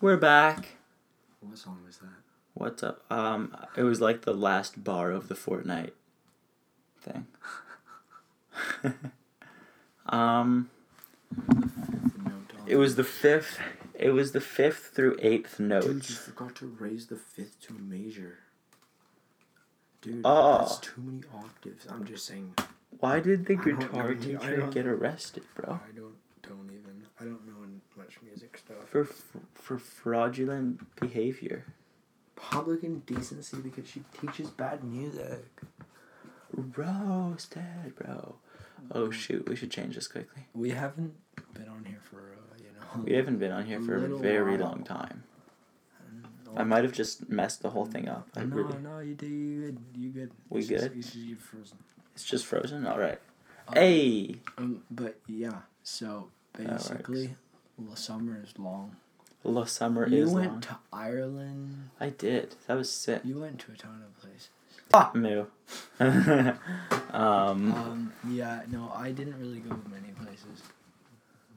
We're back. What song was that? What's up? Um, it was like the last bar of the Fortnite thing. um, Fifth note on it was the fifth. It was the fifth through eighth notes. Dude, you forgot to raise the fifth to major. Dude, Oh. that's too many octaves. I'm just saying. Why did the guitar teacher get arrested, bro? I don't don't even. I don't much music stuff. For for fraudulent behavior. Public indecency because she teaches bad music. Roasted, bro. Oh shoot, we should change this quickly. We haven't been on here for uh, you know. We haven't been on here A for a very while. long time. I might have just messed the whole thing up. I no, really, no, you do. You good. You good. We It's just- good? it's just frozen. it's just frozen. All right. Um, Hey. Um, but yeah. So basically, the summer is long. La summer you is long. You went to Ireland. I did. That was sick. You went to a ton of places. Ah, moo. um, Um, yeah, no, I didn't really go to many places.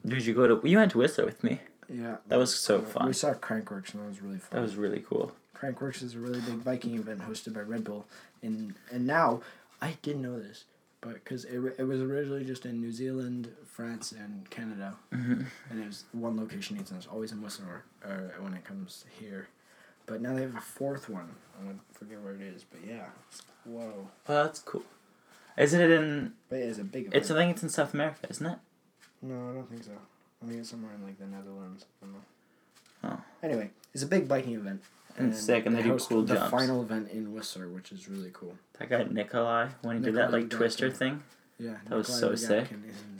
did you go to? You went to Whistler with me. Yeah, That was so fun. We saw Crankworx and that was really fun. That was really cool. Crankworx is a really big Viking event hosted by Red Bull, and and now I didn't know this, but because it, it was originally just in New Zealand, France, and Canada, hmm and it was one location each, and it's always in Whistler uh, when it comes here, but now they have a fourth one. I forget where it is, but yeah, whoa, Well, that's cool. Isn't it in? but it is a big event. It's I think it's in South America, isn't it? No, I don't think so. I think it's somewhere in like the Netherlands. I don't know. Oh. Anyway, it's a big biking event. And sick, and they do cool the jumps. final event in Whistler, which is really cool. That guy Nikolai when he did that Nikolai like twister thing. Yeah, That was Nikolai so sick.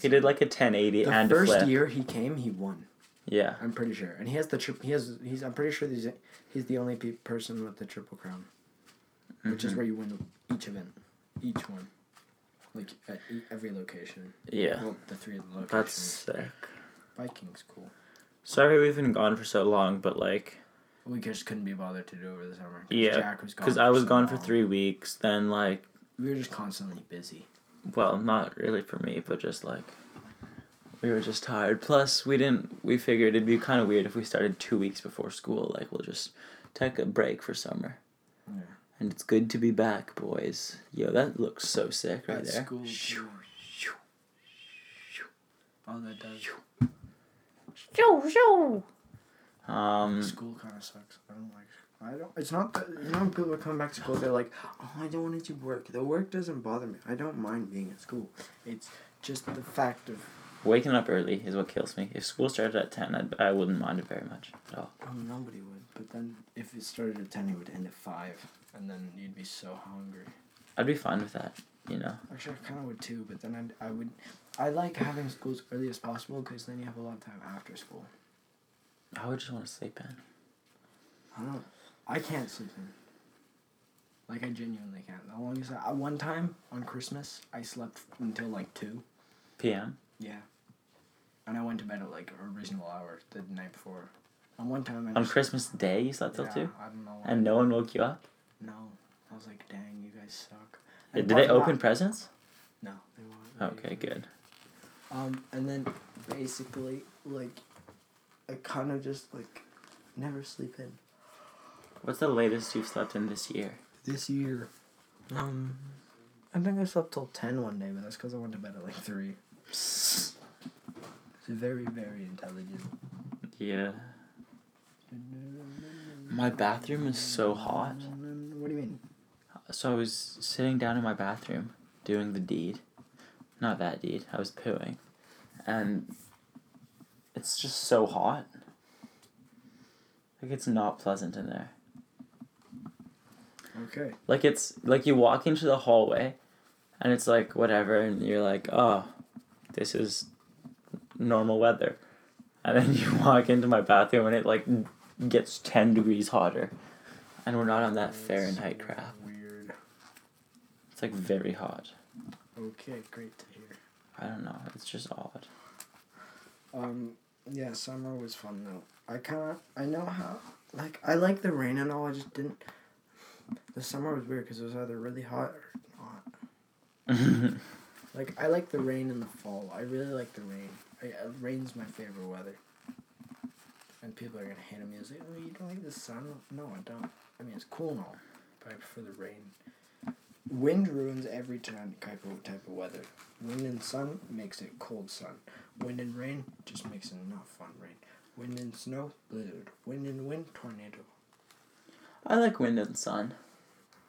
He did like a 1080 the and a first flip. year he came, he won. Yeah. I'm pretty sure, and he has the trip. He has. He's. I'm pretty sure he's. He's the only pe- person with the triple crown, which is Mhm. where you win each event, each one, like at e- every location. Yeah. Well, the three of the locations. That's sick. Biking's cool. Sorry we've been gone for so long, but like, We just couldn't be bothered to do over the summer. 'cause Yeah, Jack was gone. because I was so gone for three weeks, then like, We were just constantly busy. well, not really for me, but just like, we were just tired. Plus, we didn't. We figured it'd be kind of weird if we started two weeks before school. Like, we'll just take a break for summer. Yeah. And it's good to be back, boys. Yo, that looks so sick right At there. school, Shoo, shoo, shoo, All that does. shoo, shoo. Um, School kind of sucks. I don't like. I don't. It's not that you know when people are coming back to school. They're like, oh, I don't want to do work. The work doesn't bother me. I don't mind being at school. It's just the fact of waking up early is what kills me. If school started at 10, I'd, I wouldn't mind it very much at all. oh nobody would. But then if it started at ten, it would end at five, and then you'd be so hungry. I'd be fine with that, you know? Actually, I kind of would too. But then I'd, I would. I like having school as early as possible because then you have a lot of time after school. I would just want to sleep in. I don't. I can't sleep in. Like I genuinely can't. The longest I, uh, one time on Christmas, I slept until like two. PM? Yeah. And I went to bed at like a reasonable hour the night before. And one time I On just- Christmas Day, you slept till yeah, 2? I don't know. Why. And no one woke you up? No. I was like, dang, you guys suck. Did they open presents? no, they weren't. Okay, good. Um, and then basically like, I kind of just like, never sleep in. What's the latest you've slept in this year? This year, um, I think I slept till ten one day, but that's because I went to bed at like three. It's very, very intelligent. Yeah. My bathroom is so hot. What do you mean? So I was sitting down in my bathroom doing the deed. Not that deed, I was pooing. And it's just so hot. Like it's not pleasant in there. Okay. Like it's like you walk into the hallway and it's like whatever and you're like, "Oh, this is normal weather." And then you walk into my bathroom and it like gets 10 degrees hotter. And we're not on that Fahrenheit crap. Weird. It's like very hot. Okay, great to hear. I don't know. It's just odd. Um, yeah, summer was fun though. I kind of, I know how, like, I like the rain and all. I just didn't. The summer was weird because it was either really hot or not. Like, I like the rain in the fall. I really like the rain. I, uh, rain's my favorite weather. And people are gonna hate. He's like, oh, you don't like the sun? No, I don't. I mean, it's cool and all, but I prefer the rain. Wind ruins every type of type of weather. Wind and sun makes it cold sun. Wind and rain just makes it not fun rain. Wind and snow, blizzard. Wind and wind, tornado. I like wind and sun.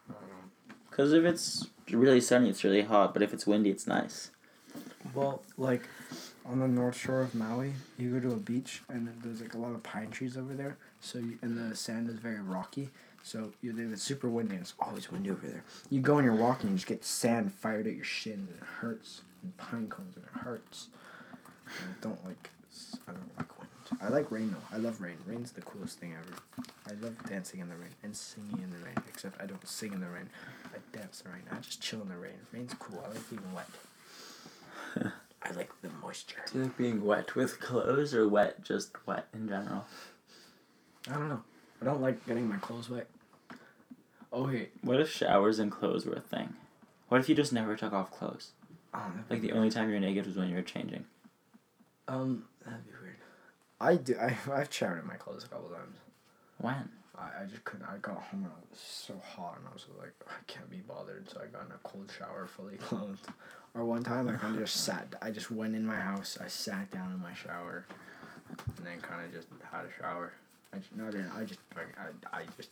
Um, I don't know. Because if it's really sunny, it's really hot. But if it's windy, it's nice. Well, like on the north shore of Maui, you go to a beach and there's like a lot of pine trees over there. So you, and the sand is very rocky. So you it's super windy. It's always windy over there. You go and you're walking, you just get sand fired at your shins and it hurts. And pine cones and it hurts. And I don't like. I don't like wind. I like rain though. I love rain. Rain's the coolest thing ever. I love dancing in the rain and singing in the rain. Except I don't sing in the rain. I dance in the rain. I just chill in the rain. Rain's cool. I like being wet. I like the moisture. Do you like being wet with clothes or wet just wet in general? I don't know. I don't like getting my clothes wet. Oh wait. What if showers and clothes were a thing? What if you just never took off clothes? Oh, Like be the only time you're naked was when you were changing. Um, that'd be weird. I do. I I've showered in my clothes a couple times. When? I, I just couldn't. I got home and it was so hot, and I was like, I can't be bothered. So I got in a cold shower, fully clothed. Or one time, I kind of just sat. I just went in my house. I sat down in my shower, and then kind of just had a shower. I just, no, I didn't. I just like I, I just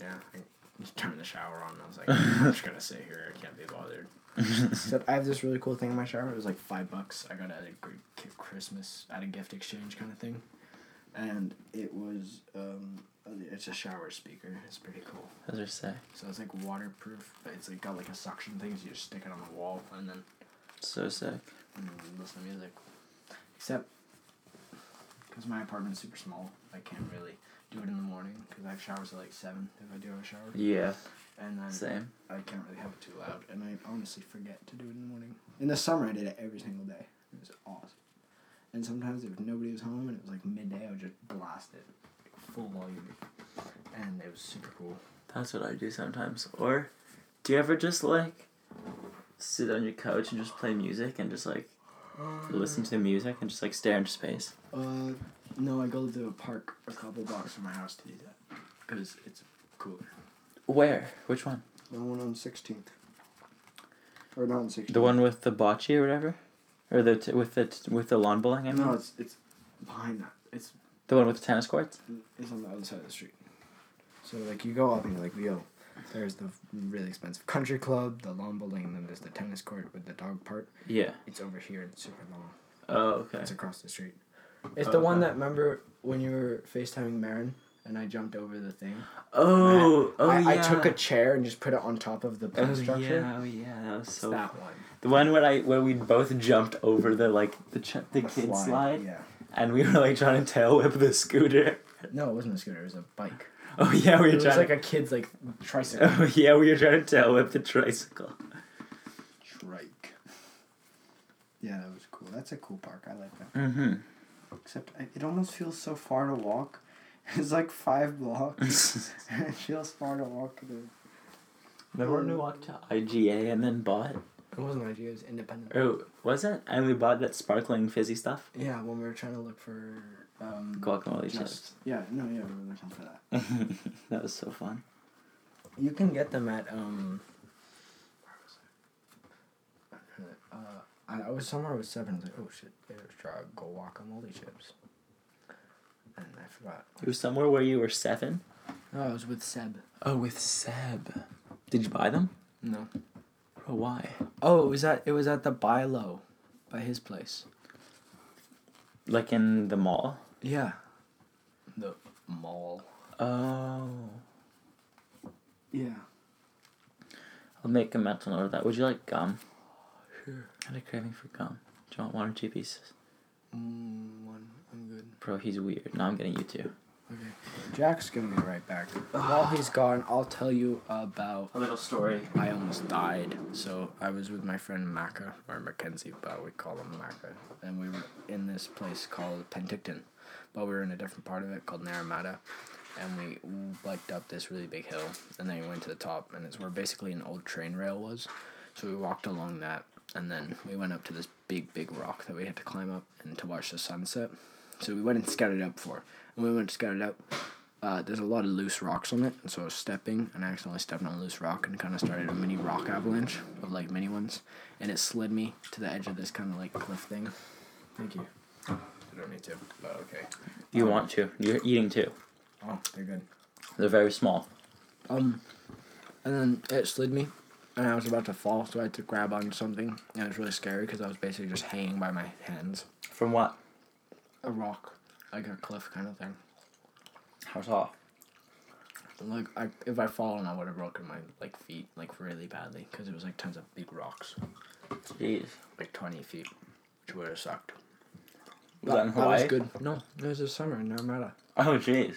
yeah. I just turned the shower on. and I was like, I'm just gonna sit here. I can't be bothered. Except I have this really cool thing in my shower. It was like five bucks. I got it at a great Christmas at a gift exchange kind of thing, and it was um, it's a shower speaker. It's pretty cool. Those are sick. So it's like waterproof, but it's like got like a suction thing. So you just stick it on the wall and then So sick. and listen to music. Except because my apartment's super small, I can't really do it in the morning because I have showers at like seven if I do have a shower, Yeah. and then Same. I can't really have it too loud, and I honestly forget to do it in the morning. In the summer, I did it every single day. It was awesome. And sometimes if nobody was home and it was like midday, I would just blast it full volume, and it was super cool. That's what I do sometimes. Or do you ever just like sit on your couch and just play music and just like listen to the music and just like stare into space? Uh, no, I go to a park a couple blocks from my house to do that because it's cooler. Where? Which one? The one on Sixteenth. Or not on Sixteenth. The one with the bocce or whatever, or the t- with the t- with the lawn bowling. I mean, No, it's it's behind that. It's the one with the tennis courts. it's on the other side of the street. So like you go up and you're like, yo, there's the really expensive country club, the lawn bowling, and then there's the tennis court with the dog part. Yeah. It's over here it's super long. Oh, okay. It's across the street. It's the oh, one Okay. that remember when you were FaceTiming Marin and I jumped over the thing. Oh, oh I, yeah. I took a chair and just put it on top of the Oh structure. yeah, oh yeah, that was It's so. that one. The one where I where we both jumped over the like the ch- the, The kid slide, Yeah. and we were like trying to tail whip the scooter. No, it wasn't a scooter. It was a bike. Oh yeah, we were It were was trying. like a kid's like tricycle. oh yeah, we were trying to tail whip the tricycle. Trike. Yeah, that was cool. That's a cool park. I like that. Mm-hmm. Except it almost feels so far to walk. It's like five blocks. it feels far to walk. To... Remember when we walked to IGA and then bought? It wasn't idea. It was independent. Oh, was it? And we bought that sparkling fizzy stuff. Yeah, when we were trying to look for. Um, Guacamole just- chips. Yeah, no, yeah, we were looking for that. that was so fun. You can get them at um. Was it? Uh, I, I was somewhere with seven. I was like, oh shit, there's try guacamole chips. And I forgot. It was somewhere where you were seven. No, I was with Seb. Oh, with Seb. Did you buy them? No. Bro, why? Oh, it was at it was at the Buy Low, by his place. Like in the mall? Yeah. The mall. Oh. Yeah. I'll make a mental note of that. Would you like gum? Sure. I had a craving for gum. Do you want one or two pieces? Mm, one. I'm good. Bro, he's weird. Now I'm getting you two. Okay. Jack's gonna be right back. While he's gone, I'll tell you about A little story. I almost died. So I was with my friend Macca, or Mackenzie, but we call him Macca. And we were in this place called Penticton. But we were in a different part of it called Naramata. And we biked up this really big hill. And then we went to the top. And it's where basically an old train rail was. So we walked along that. And then we went up to this big, big rock that we had to climb up and to watch the sunset. So we went and scouted up for, And we went to scout it out. Uh, there's a lot of loose rocks on it, and so I was stepping, and I accidentally stepped on a loose rock and kind of started a mini rock avalanche of like mini ones, and it slid me to the edge of this kind of like cliff thing. Thank you. I don't need to, but okay. You want to. You're eating too. Oh, they're good. They're very small. Um, and then it slid me, and I was about to fall, so I had to grab onto something, and it was really scary because I was basically just hanging by my hands. From what? A rock, like a cliff kind of thing. How tall? Like I, if I fallen, I would have broken my like feet like really badly because it was like tons of big rocks, Jeez. like twenty feet, which would have sucked. Was that in was good. No, it was this summer in Naramata. Oh, jeez.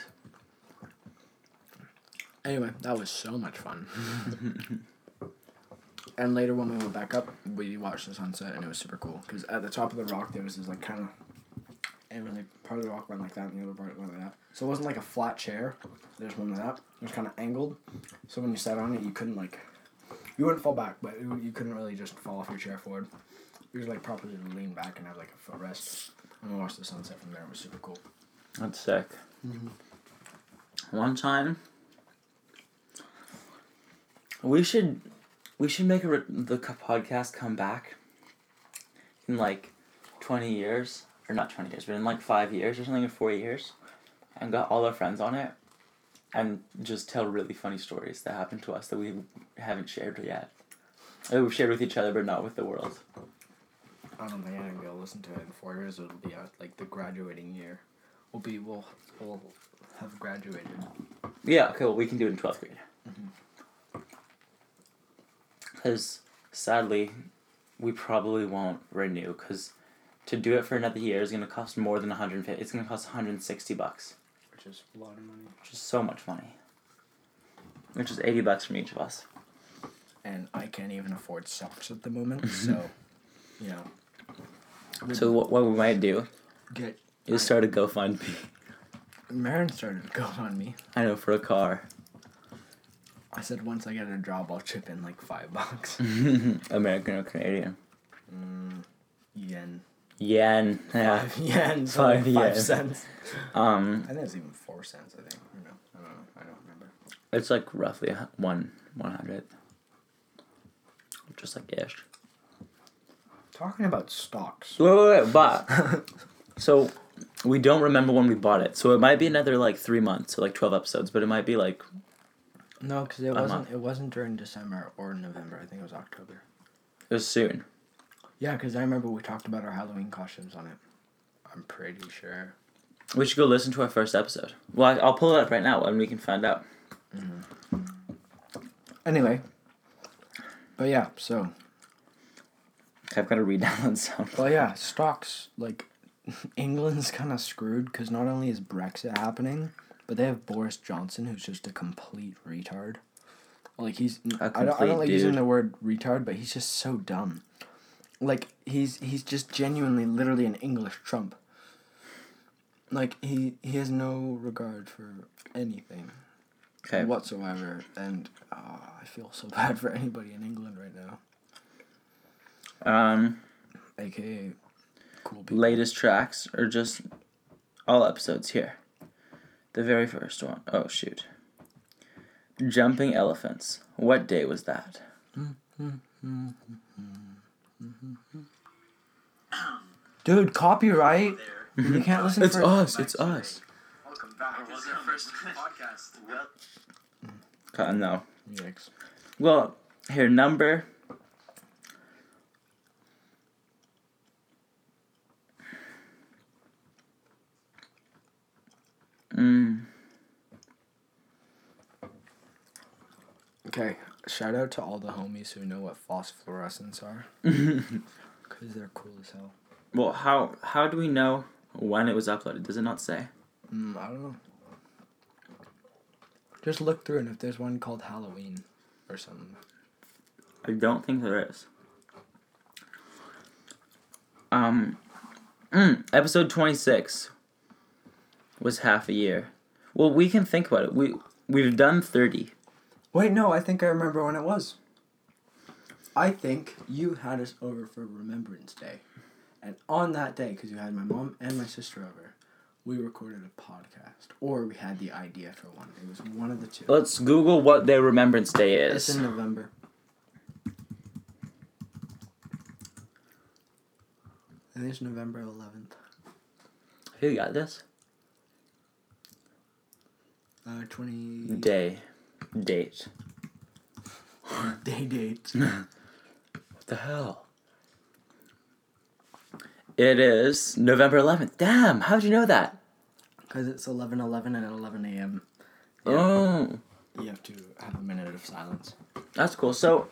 Anyway, that was so much fun. and later when we went back up, we watched the sunset and it was super cool because at the top of the rock there was this like kind of, and really part of the rock went like that and the other part went like that. So it wasn't like a flat chair. There's one like that. It was kind of angled, so when you sat on it, you couldn't like, you wouldn't fall back, but you couldn't really just fall off your chair forward. You was like properly lean back and have like a footrest. And watched the sunset from there. It was super cool. That's sick. Mm-hmm. One time, we should we should make a re- the podcast come back in like twenty years or not twenty years, but in like five years or something, or four years, and got all our friends on it, and just tell really funny stories that happened to us that we haven't shared yet. That we've shared with each other, but not with the world. I don't think I'm gonna be able to listen to it in four years. It'll be out like the graduating year. We'll be we'll we'll have graduated. Yeah, okay, well, we can do it in 12th grade. Mm-hmm. Because sadly, we probably won't renew because to do it for another year is going to cost more than 150 It's going to cost 160 bucks, Which is a lot of money. which is so much money. Which is 80 bucks from each of us. And I can't even afford socks at the moment, so you know. So, what, what we might do get is start a GoFundMe. Marin started to go on me. I know, for a car. I said once I get a job, I'll chip in like five bucks. American or Canadian. mm, yen. Yen. Yeah. Five yen. So Five like five yen. cents. Um, I think it's even four cents. I think. Or no, I don't know. I don't remember. it's like roughly one 100. Just like ish. Talking about stocks. Wait, wait, wait, but so we don't remember when we bought it, so it might be another like three months, so like twelve episodes, but it might be like No, because it A wasn't. month. It wasn't during December or November. I think it was October. it was soon. Yeah, because I remember we talked about our Halloween costumes on it. I'm pretty sure. We should go listen to our first episode. Well, I, I'll pull it up right now and we can find out. Hmm. Anyway. But yeah, so I've got to read down some. well yeah, stocks like England's kind of screwed because not only is Brexit happening, but they have Boris Johnson who's just a complete retard. Like he's A I don't, I don't like using the word retard, but he's just so dumb. Like he's he's just genuinely literally an English Trump. Like he he has no regard for anything Okay. whatsoever, and uh, I feel so bad for anybody in England right now, Um, aka cool people. latest tracks or just all episodes here. The very first one. Oh shoot. Jumping elephants. What day was that? Dude, copyright. You can't listen It's for. us. It's us. Welcome back. It was our first podcast. Well, Uh, no. Yikes. Well, here number. Mm. Okay, shout out to all the homies who know what phosphorescents are, because they're cool as hell. Well, how how do we know when it was uploaded? Does it not say? Mm, I don't know. Just look through, and if there's one called Halloween or something. I don't think there is. Um, mm, episode twenty six was half a year. Well, we can think about it. We we've done thirty. Wait, no, I think I remember when it was. I think you had us over for Remembrance Day. And on that day, because you had my mom and my sister over, we recorded a podcast, or we had the idea for one. It was one of the two. Let's Google what their Remembrance Day is. It's in November. I think it's November eleventh. Who got this? Uh, twenty Day. Date. day date. What the hell? It is November 11th. Damn, how'd you know that? Because it's eleven eleven and eleven a.m. Oh, You have to have a minute of silence. that's cool. So,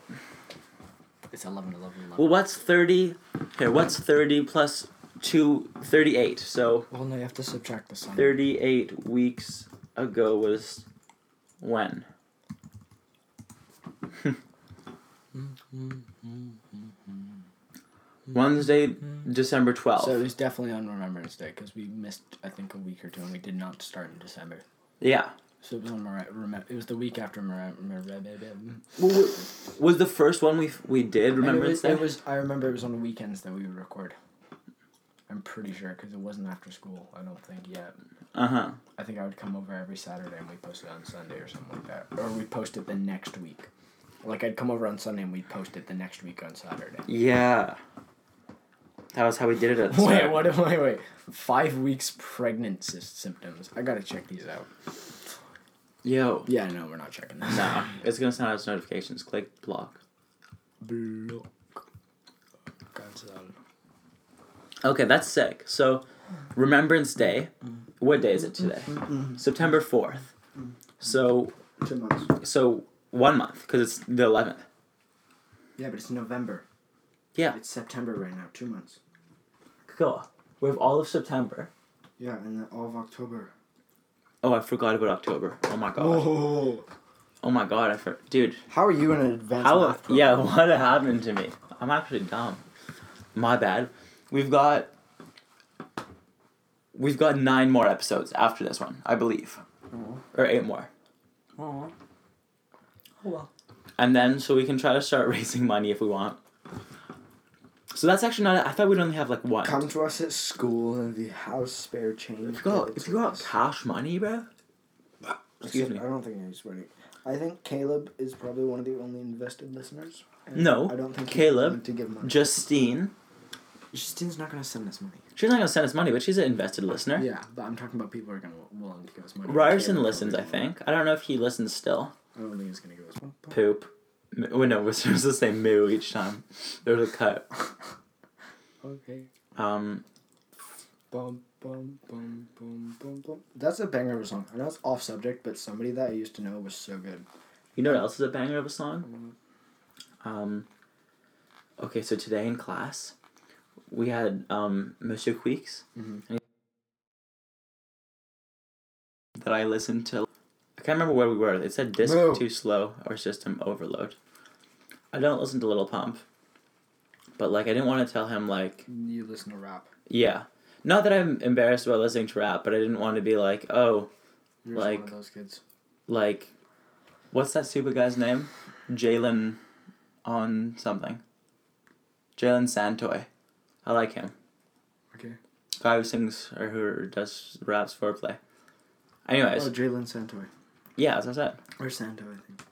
It's 11 11 11. well, what's 30? Here, what's 30 plus 2? 38. So, Well, no, you have to subtract the sun. 38 weeks ago was when? Wednesday, December 12th. So it was definitely on Remembrance Day because we missed, I think, a week or two, and we did not start in December. yeah. So it was on Mer- Rem- It was the week after Mer- Mer- Well, was the first one we we did And it Remembrance was, Day? it was. I remember it was on the weekends that we would record. I'm pretty sure because it wasn't after school. I don't think yet. Uh huh. I think I would come over every Saturday and we post it on Sunday or something like that, or we post it the next week. Like I'd come over on Sunday and we'd post it the next week on Saturday. Yeah. That was how we did it at the Wait, start. what? Wait, wait. Five weeks pregnant symptoms. I gotta check these out. Yo. Yeah, no, we're not checking this. No, it's gonna send us notifications. Click block. Block. Cancel. Okay, that's sick. So, Remembrance Day. What day is it today? September fourth. So, Two months. so one month because it's the eleventh. Yeah, but it's November. Yeah. It's September right now. Two months. Cool. We have all of September. Yeah, and then all of October. Oh, I forgot about October. Oh my god. Oh. Oh my god, I for dude. How are you in an advanced How? math program? Yeah, what happened to me? I'm actually dumb. My bad. We've got. We've got nine more episodes after this one, I believe, Oh. or eight more, Oh. Oh well. and then so we can try to start raising money if we want. So that's actually not. I thought we'd only have like one. Come to us at school and the house spare change. if you got if you got cash money, bro. Excuse me. I don't think he's ready. I think Caleb is probably one of the only invested listeners. No, I don't think Caleb, to give money. Justine. Justine's not gonna send us money. She's not gonna send us money, but she's an invested listener. Yeah, but I'm talking about people who are gonna willing to give us money. Ryerson listens, I think. I don't know if he listens still. I don't think he's gonna give us one. Poop. M- Oh no, we're supposed to say moo each time. There's a cut. Okay. Um, Bum bum bum bum bum bum. That's a banger of a song. I know it's off subject, but somebody that I used to know was so good. you know what else is a banger of a song? Um, okay, so today in class, we had um, Monsieur Queeks. Mhm. That I listened to. I can't remember where we were. It said disc too slow or system overload. I don't listen to Lil Pump. But like, I didn't want to tell him like, You listen to rap. yeah. Not that I'm embarrassed about listening to rap, but I didn't want to be like, oh, You're Like- those kids. like, what's that stupid guy's name? Jalen on something. Jalen Santoy. I like him. Okay. Five sings or who does raps foreplay. Anyways, Oh, Jalen Santoy. yeah, as I said. Or Santo, I think.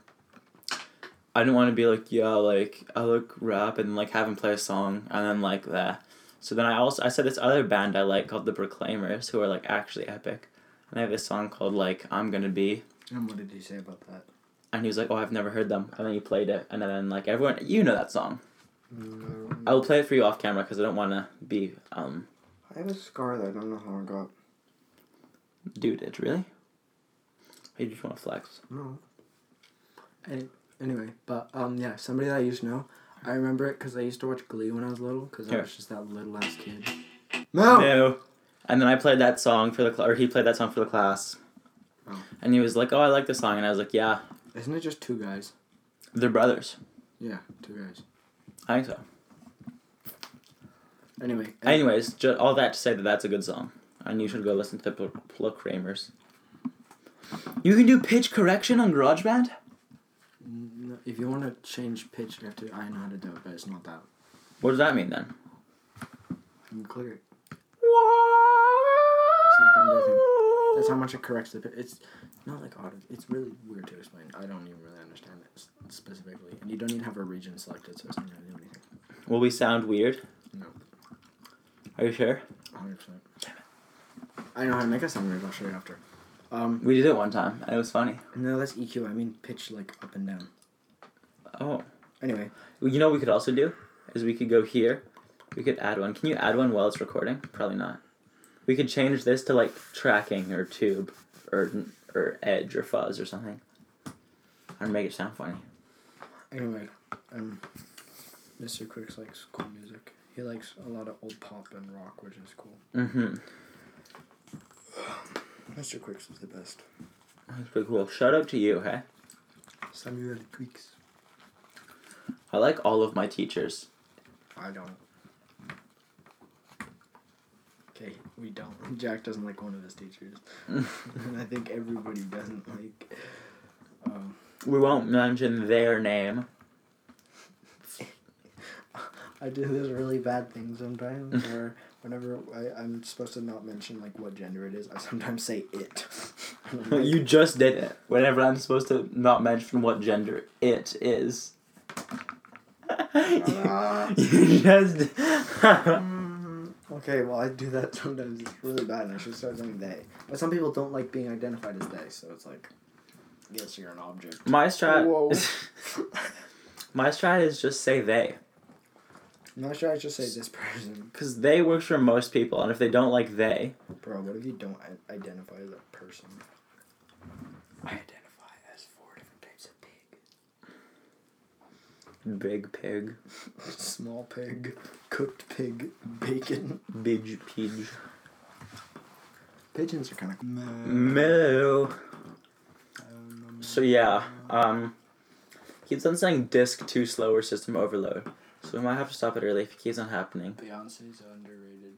I didn't want to be like, yeah, like I look rap and like have him play a song and then like that. So then I also I said this other band I like called the Proclaimers who are like actually epic. And they have this song called like I'm gonna be And what did he say about that? and he was like, Oh, I've never heard them and then he played it and then like everyone you know that song. No. I will play it for you off camera because I don't want to be um I have a scar that I don't know how I got. dude. It really. You just want to flex. No. Any, anyway, but um, yeah, somebody that I used to know. I remember it because I used to watch Glee when I was little because I Here. was just that little ass kid. No. No. And then I played that song for the cl- or he played that song for the class. Oh. And he was like, "Oh, I like this song," and I was like, "Yeah, Isn't it just two guys? they're brothers." Yeah, two guys. I think so. Anyway. Anyways, ju- all that to say that that's a good song, and you should go listen to Pl- Pl- Kramers. You can do pitch correction on GarageBand. No, if you want to change pitch, you have to. I know how to do it, but it's not that. What does that mean then? You can clear it. not gonna do. That's how much it corrects the. pitch. It's not like auto. It's really weird to explain. I don't even really understand it specifically, and you don't even have a region selected, so it's not gonna do anything. Will we sound weird? No. Are you sure? Hundred percent. I know how to make a sound weird. I'll show you after. Um, We did it one time. and It was funny. no, that's EQ. I mean pitch like up and down. Oh. Anyway, You know what we could also do? Is we could go here. We could add one. Can you add one while it's recording? Probably not. We could change this to like tracking or tube or or edge or fuzz or something. Or make it sound funny. anyway, um, Mr. Quicks likes cool music. He likes a lot of old pop and rock, which is cool. Mm-hmm. Mr. Quicks is the best. That's pretty cool. Shout out to you, hey? Samuel Quicks. I like all of my teachers. I don't. Okay, we don't. Jack doesn't like one of his teachers, and I think everybody doesn't like. Um, We won't mention their name. I do this really bad thing sometimes, where whenever I, I'm supposed to not mention like what gender it is, I sometimes say it. Like, you just did it. Whenever I'm supposed to not mention what gender it is. Ah. you just. Okay, well I do that sometimes. It's really bad, and I should start saying they. But some people don't like being identified as they, so it's like, yes, you're an object. My strat. Whoa. my strat is just say they. I'm not sure I should say this person. Because they works for most people, and if they don't like they, Bro, what if you don't identify as a person? I identify as four different types of pig. Big pig, Small pig, cooked pig, bacon. big pidge, Pigeons are kind of. moo. So yeah, um, keeps on saying disk too slow or system overload. So we might have to stop it early if it keeps on happening. Beyonce's underrated.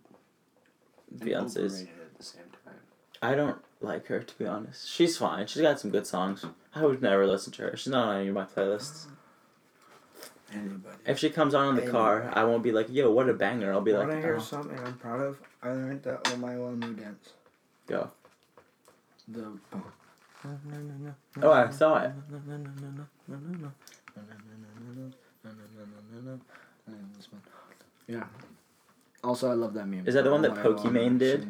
Beyonce's. at the same time. I don't like her to be honest. She's fine. She's got some good songs. I would never listen to her. She's not on any of my playlists. Anybody. If she comes on in the car, I won't be like, "Yo, what a banger!" I'll be like, Want to hear oh, something I'm proud of? I learned the Oh My Wanu dance. "Go." The. Oh, I saw it. Yeah. Also, I love that meme. Is that the one that Pokimane did?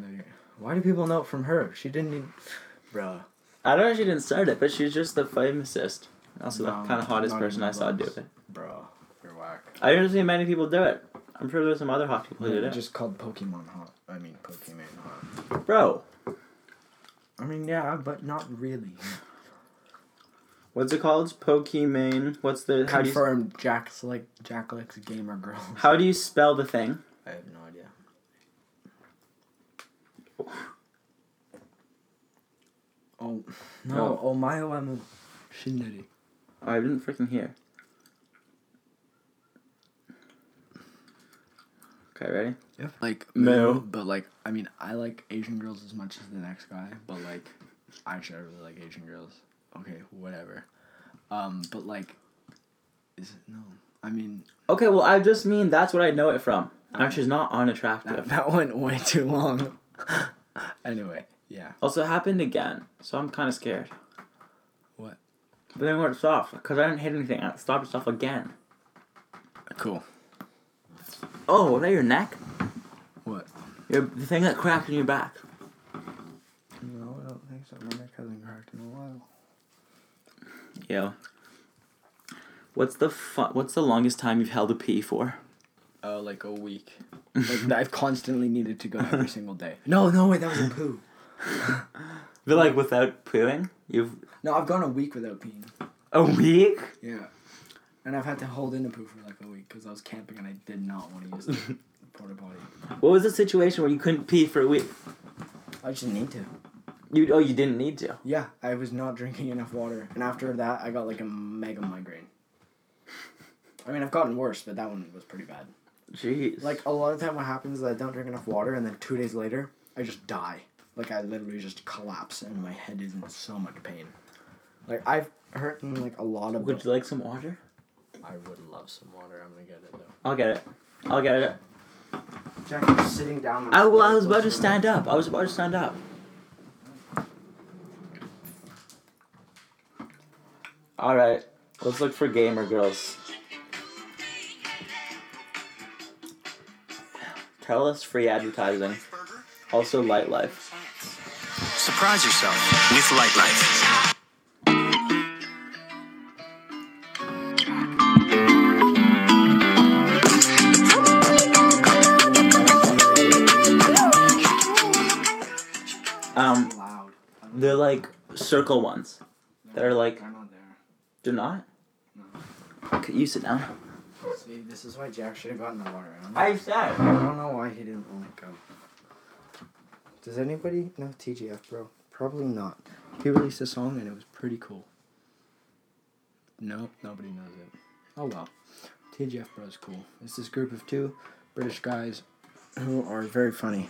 Why do people know it from her? She didn't need. Bruh. I don't know if she didn't start it, but she's just the famousest. Also, the kind of hottest person I saw do it. Bruh. You're. I didn't see many people do it. I'm sure there's some other hot people who Yeah, did it. just called Pokemon hot. I mean, Pokemon hot. Bro, I mean, yeah, but not really. what's it called? Pokimane. What's the how do you Confirmed. Jack's like Jack likes gamer girls. how do you spell the thing? I have no idea. Oh no! No. Oh my Omamu Shindery. Oh, I didn't freaking hear. Okay, ready? Yep. Like No. but like I mean, I like Asian girls as much as the next guy, but like, actually, I really like Asian girls. Okay, whatever. Um, but like, is it no? I mean, Okay, well I just mean that's what I know it from. And she's not that, unattractive. that went way too long. anyway, yeah. Also, it happened again, so I'm kind of scared. What? But then it stopped because I didn't hit anything. and It stopped itself again. Cool. Oh, was that your neck? What? Your the thing that cracked in your back. No, I don't think so. My neck hasn't cracked in a while. Yo. What's the fu- What's the longest time you've held a pee for? Uh, like a week. Like I've constantly needed to go every single day. No, no, wait, that was a poo. But like without pooing, you've No, I've gone a week without peeing. a week. Yeah. And I've had to hold in a poo for like a week because I was camping and I did not want to use the porta potty. What was the situation where you couldn't pee for a week? I just didn't need to. You oh you didn't need to. Yeah, I was not drinking enough water, and after that, I got like a mega migraine. I mean, I've gotten worse, but that one was pretty bad. Jeez. Like a lot of time, what happens is I don't drink enough water, and then two days later, I just die. Like I literally just collapse, and my head is in so much pain. Like I've hurt in like a lot of. Would you like some water? I would love some water. I'm gonna get it though. I'll get it. I'll get it. Jack, you're sitting down. I, well, I was about to stand up. I was about to stand up. All right, let's look for gamer girls. Tell us free advertising. Also, Light Life. Surprise yourself with Light Life. Circle ones. that are like They're not there. they're not. Okay, you sit down. See, this is why Jack should have gotten the water. I don't, said. I don't know why he didn't want to go. Does anybody know TGF, bro? Probably not. He released a song and it was pretty cool. No, nobody knows it. Oh well. TGF Bro's cool. It's this group of two British guys who are very funny.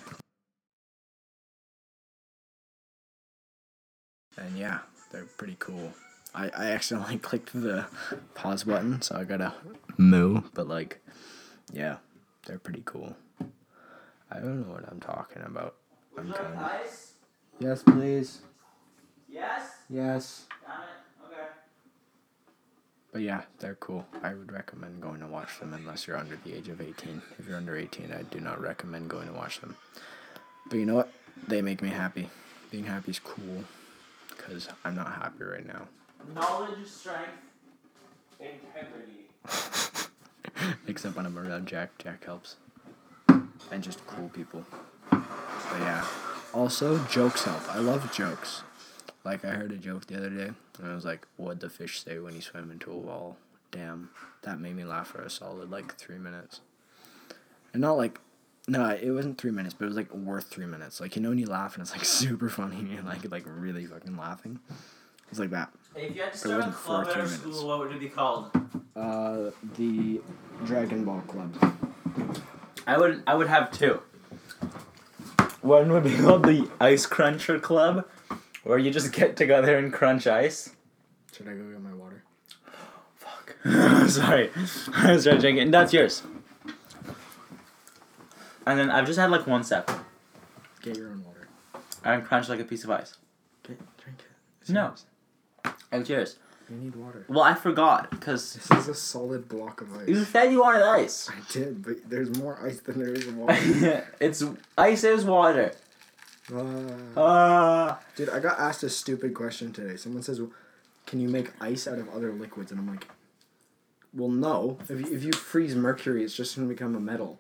And yeah, they're pretty cool. I, I accidentally clicked the pause button, so I gotta moo, but like, yeah, they're pretty cool. I don't know what I'm talking about. I'm kind of. ice? Yes, please. Yes. Yes. Damn it. Okay. But yeah, they're cool. I would recommend going to watch them unless you're under the age of 18. If you're under 18, I do not recommend going to watch them. But you know what? They make me happy. Being happy is cool because I'm not happy right now. Knowledge, strength, integrity. Except when I'm around Jack. Jack helps. And just cool people. But yeah. Also, jokes help. I love jokes. Like, I heard a joke the other day, and I was like, what'd the fish say when he swam into a wall? Damn. That made me laugh for a solid, like, three minutes. And not like, no, it wasn't three minutes, but it was, like, worth three minutes. Like, you know when you laugh and it's, like, super funny and you're, like, like really fucking laughing? It's like that. If you had to It start a club at three our minutes. school, what would it be called? Uh, the Dragon Ball Club. I would I would have two. One would be called the Ice Cruncher Club, where you just get together and crunch ice. Should I go get my water? Fuck. Sorry. I was trying to drink it. And that's yours. And then I've just had like one step. Get your own water. And crunch like a piece of ice. Get, drink it. It's No. yours. And yours. You need water. Well, I forgot because This is a solid block of ice. you said you wanted ice. I did, but there's more ice than there is water. it's ice is water. uh, Uh, dude, I got asked a stupid question today. Someone says, "Can you make ice out of other liquids?" And I'm like, "Well, no. If you, if you freeze mercury, it's just gonna become a metal.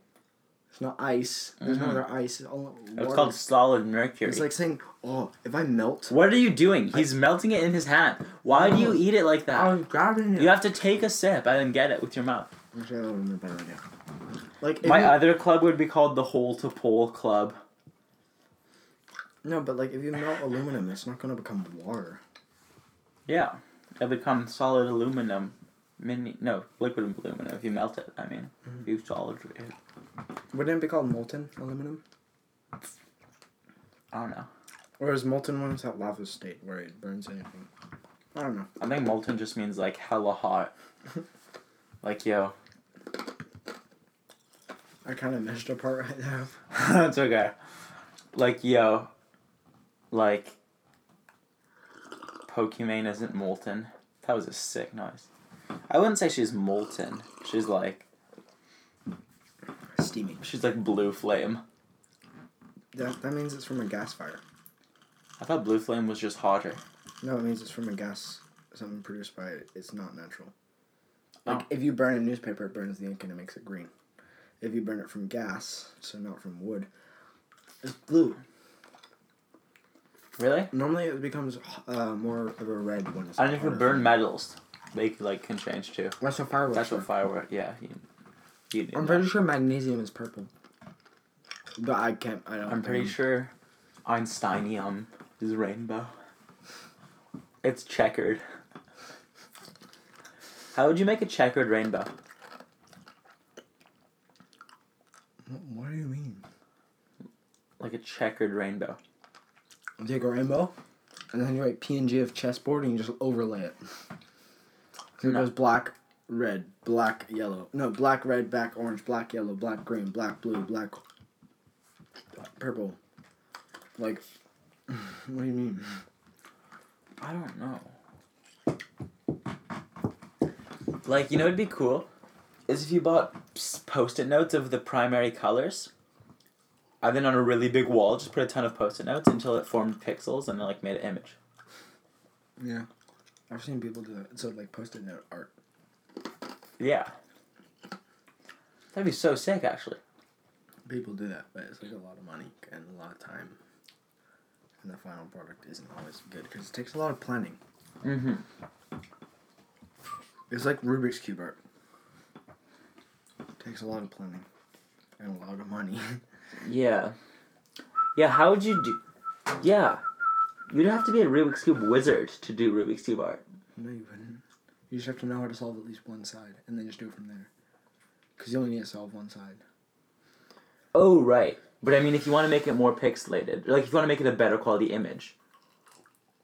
It's not ice. There's no Mhm. other ice. It's all it's called solid mercury. It's like saying, "Oh, if I melt." what are you doing? He's melting it in his hand. Why do you Oh. eat it like that? I'm grabbing it. You have to take a sip and then get it with your mouth. Actually, that would have been a better idea. Like, My you, other club would be called the Hole to Pole Club. no, but like if you melt aluminum, it's not gonna become water. Yeah, it becomes solid aluminum. Mini no liquid aluminum if you melt it. I mean, mm-hmm. if you solid. Wouldn't it be called molten aluminum? I don't know. Or is molten one that lava state where it burns anything? I don't know. I think molten just means like hella hot. like yo, I kind of missed a part right there. that's okay. Like yo, like Pokimane isn't molten. That was a sick noise. I wouldn't say she's molten. She's like Steaming. she's like blue flame. That, that means it's from a gas fire. I thought blue flame was just hotter. No, it means it's from a gas, something produced by it. It's not natural. Like, Oh. if you burn a newspaper, it burns the ink and it makes it green. If you burn it from gas, so not from wood, it's blue. Really? Normally, it becomes uh, more of a red when it's. And if you burn metals, they like can change too. That's what fireworks. That's what are. firework. Yeah. You, you I'm pretty sure magnesium is purple. But I can't. I don't. I'm pretty um, sure Einsteinium is rainbow. It's checkered. How would you make a checkered rainbow? What- What do you mean? Like a checkered rainbow. You take a rainbow, and then you write PNG of chessboard, and you just overlay it. So it No. goes black, red, black, yellow. No, black, red, black, orange, black, yellow, black, green, black, blue, black, Purple. Like, what do you mean? I don't know. Like, you know, it'd be cool is if you bought post-it notes of the primary colors, and then on a really big wall, just put a ton of post-it notes until it formed pixels and then, like made an image. Yeah. I've seen people do that. So like post-it note art. Yeah. That'd be so sick, actually. People do that, but it's like a lot of money and a lot of time. And the final product isn't always good because it takes a lot of planning. Mm-hmm. It's like Rubik's Cube art. takes a lot of planning and a lot of money. Yeah. Yeah, how would you do... Yeah. You'd have to be a Rubik's Cube wizard to do Rubik's Cube art. no, you wouldn't. You just have to know how to solve at least one side and then just do it from there. Because you only need to solve one side. Oh, right. But I mean, if you want to make it more pixelated, like if you want to make it a better quality image,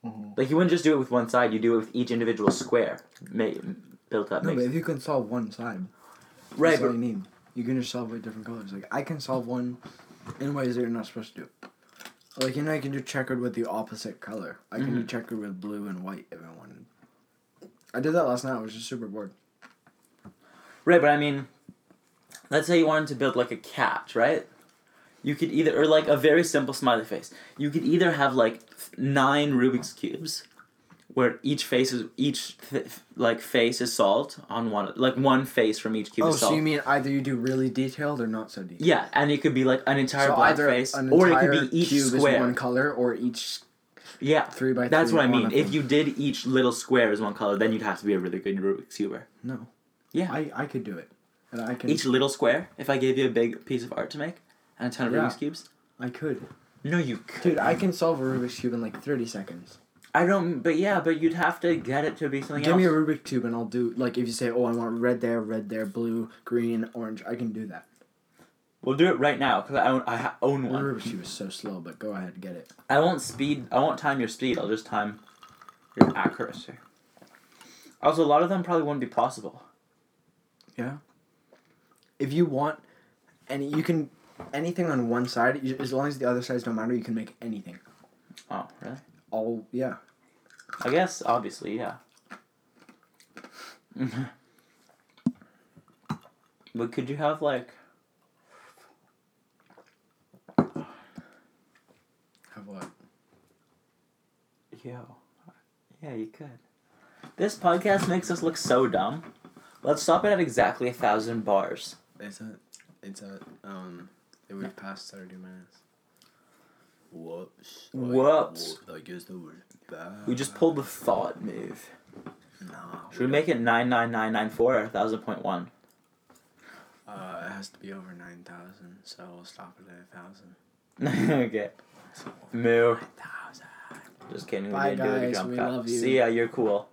Mm-hmm. like you wouldn't just do it with one side. You do it with each individual square ma- built up. No, but if you can solve one side, right, that's but, you need. You can just solve it with different colors. Like I can solve one in ways that you're not supposed to do. Like you know, I can do checkered with the opposite color. I can do Mhm. checkered with blue and white if I wanted. I did that last night. I was just super bored. right. But I mean, let's say you wanted to build like a cat, right? You could either, or like a very simple smiley face. You could either have like nine Rubik's cubes, where each face is each th- like face is solved on one, like one face from each cube oh, is so you mean either you do really detailed or not so detailed? yeah, and it could be like an entire So black face, an or it entire could be each cube square. is one color, or each Yeah, three by that's three what I mean. If you did each little square as one color, then you'd have to be a really good Rubik's cuber. no, Yeah, I I could do it, and I can each little square. If I gave you a big piece of art to make and a ton of Yeah. Rubik's cubes, I could. no, you could. Dude, I can solve a Rubik's cube in like thirty seconds. I don't. But yeah, but you'd have to get it to be something Give else. me a Rubik's cube and I'll do like if you say, oh, I want red there, red there, blue, green, orange. I can do that. we'll do it right now because I own. I ha- own The one. Rubik's cube is so slow, but go ahead, and get it. I won't speed. I won't time your speed. I'll just time your accuracy. Also, a lot of them probably wouldn't be possible. Yeah. If you want, any you can anything on one side you, as long as the other sides don't matter. You can make anything. Oh, really? All yeah. I guess obviously, yeah. but could you have like Have what? yo? Yeah, you could. This podcast makes us look so dumb. Let's stop it at exactly a thousand bars. It's a, it's a um. We've passed thirty minutes. Whoops. Whoops. I guess that was bad. We just pulled the thought move. No. Should we make it nine nine nine nine four or thousand point one? Uh, it has to be over nine thousand, so we'll stop it at a thousand. okay. Moo. Thousand. Just kidding. Bye, we didn't do the guys. jump We cut. love you. See ya. You're cool.